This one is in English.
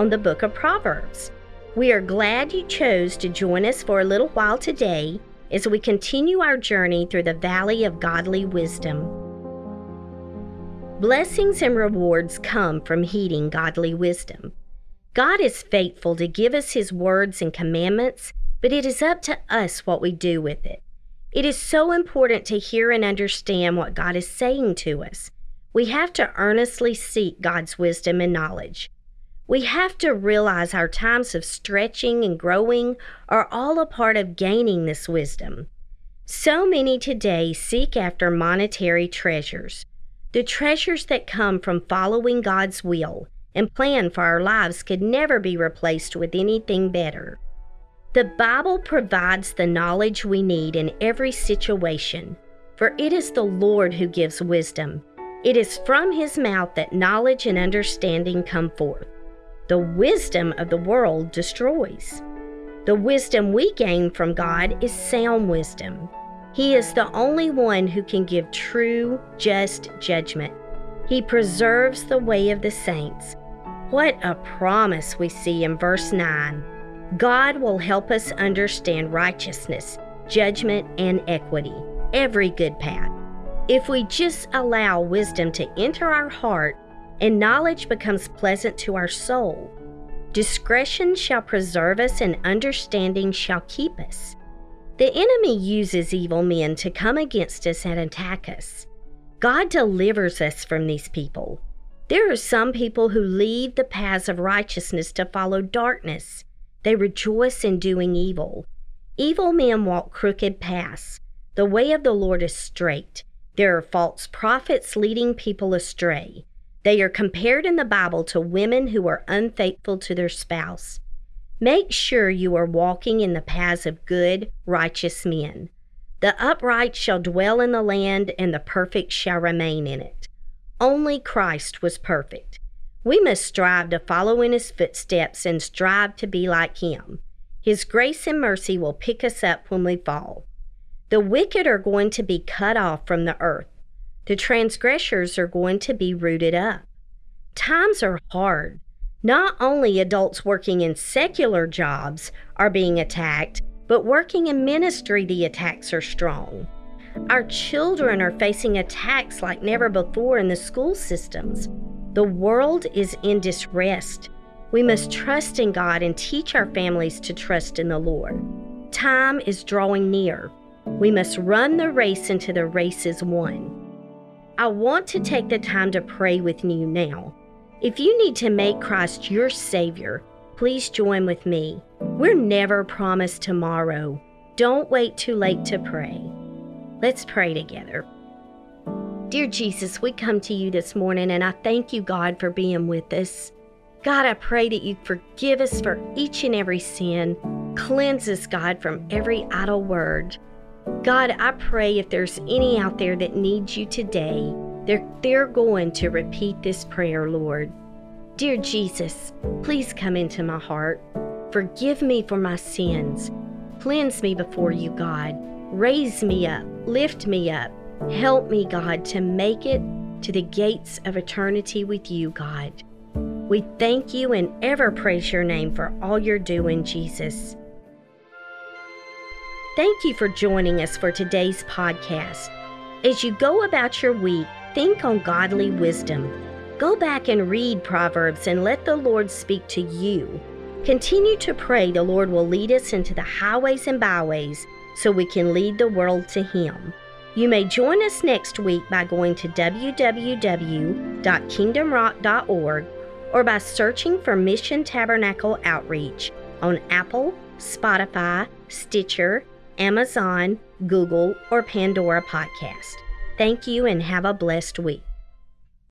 on the book of Proverbs. We are glad you chose to join us for a little while today as we continue our journey through the valley of godly wisdom. Blessings and rewards come from heeding godly wisdom. God is faithful to give us His words and commandments, but it is up to us what we do with it. It is so important to hear and understand what God is saying to us. We have to earnestly seek God's wisdom and knowledge. We have to realize our times of stretching and growing are all a part of gaining this wisdom. So many today seek after monetary treasures. The treasures that come from following God's will and plan for our lives could never be replaced with anything better. The Bible provides the knowledge we need in every situation, for it is the Lord who gives wisdom. It is from his mouth that knowledge and understanding come forth. The wisdom of the world destroys. The wisdom we gain from God is sound wisdom. He is the only one who can give true, just judgment. He preserves the way of the saints. What a promise we see in verse 9. God will help us understand righteousness, judgment, and equity, every good path. If we just allow wisdom to enter our heart and knowledge becomes pleasant to our soul, discretion shall preserve us and understanding shall keep us. The enemy uses evil men to come against us and attack us. God delivers us from these people. There are some people who leave the paths of righteousness to follow darkness. They rejoice in doing evil. Evil men walk crooked paths. The way of the Lord is straight. There are false prophets leading people astray. They are compared in the Bible to women who are unfaithful to their spouse. Make sure you are walking in the paths of good, righteous men. The upright shall dwell in the land, and the perfect shall remain in it. Only Christ was perfect. We must strive to follow in his footsteps and strive to be like him. His grace and mercy will pick us up when we fall. The wicked are going to be cut off from the earth. The transgressors are going to be rooted up. Times are hard. Not only adults working in secular jobs are being attacked, but working in ministry, the attacks are strong. Our children are facing attacks like never before in the school systems. The world is in distress. We must trust in God and teach our families to trust in the Lord. Time is drawing near. We must run the race until the race is won. I want to take the time to pray with you now. If you need to make Christ your Savior, please join with me. We're never promised tomorrow. Don't wait too late to pray. Let's pray together. Dear Jesus, we come to you this morning and I thank you, God, for being with us. God, I pray that you forgive us for each and every sin. Cleanse us, God, from every idle word. God, I pray if there's any out there that needs you today, they're, they're going to repeat this prayer, Lord. Dear Jesus, please come into my heart. Forgive me for my sins. Cleanse me before you, God. Raise me up. Lift me up. Help me, God, to make it to the gates of eternity with you, God. We thank you and ever praise your name for all you're doing, Jesus. Thank you for joining us for today's podcast. As you go about your week, think on godly wisdom. Go back and read Proverbs and let the Lord speak to you. Continue to pray the Lord will lead us into the highways and byways so we can lead the world to Him. You may join us next week by going to www.kingdomrock.org or by searching for Mission Tabernacle Outreach on Apple, Spotify, Stitcher, Amazon, Google, or Pandora Podcast. Thank you and have a blessed week.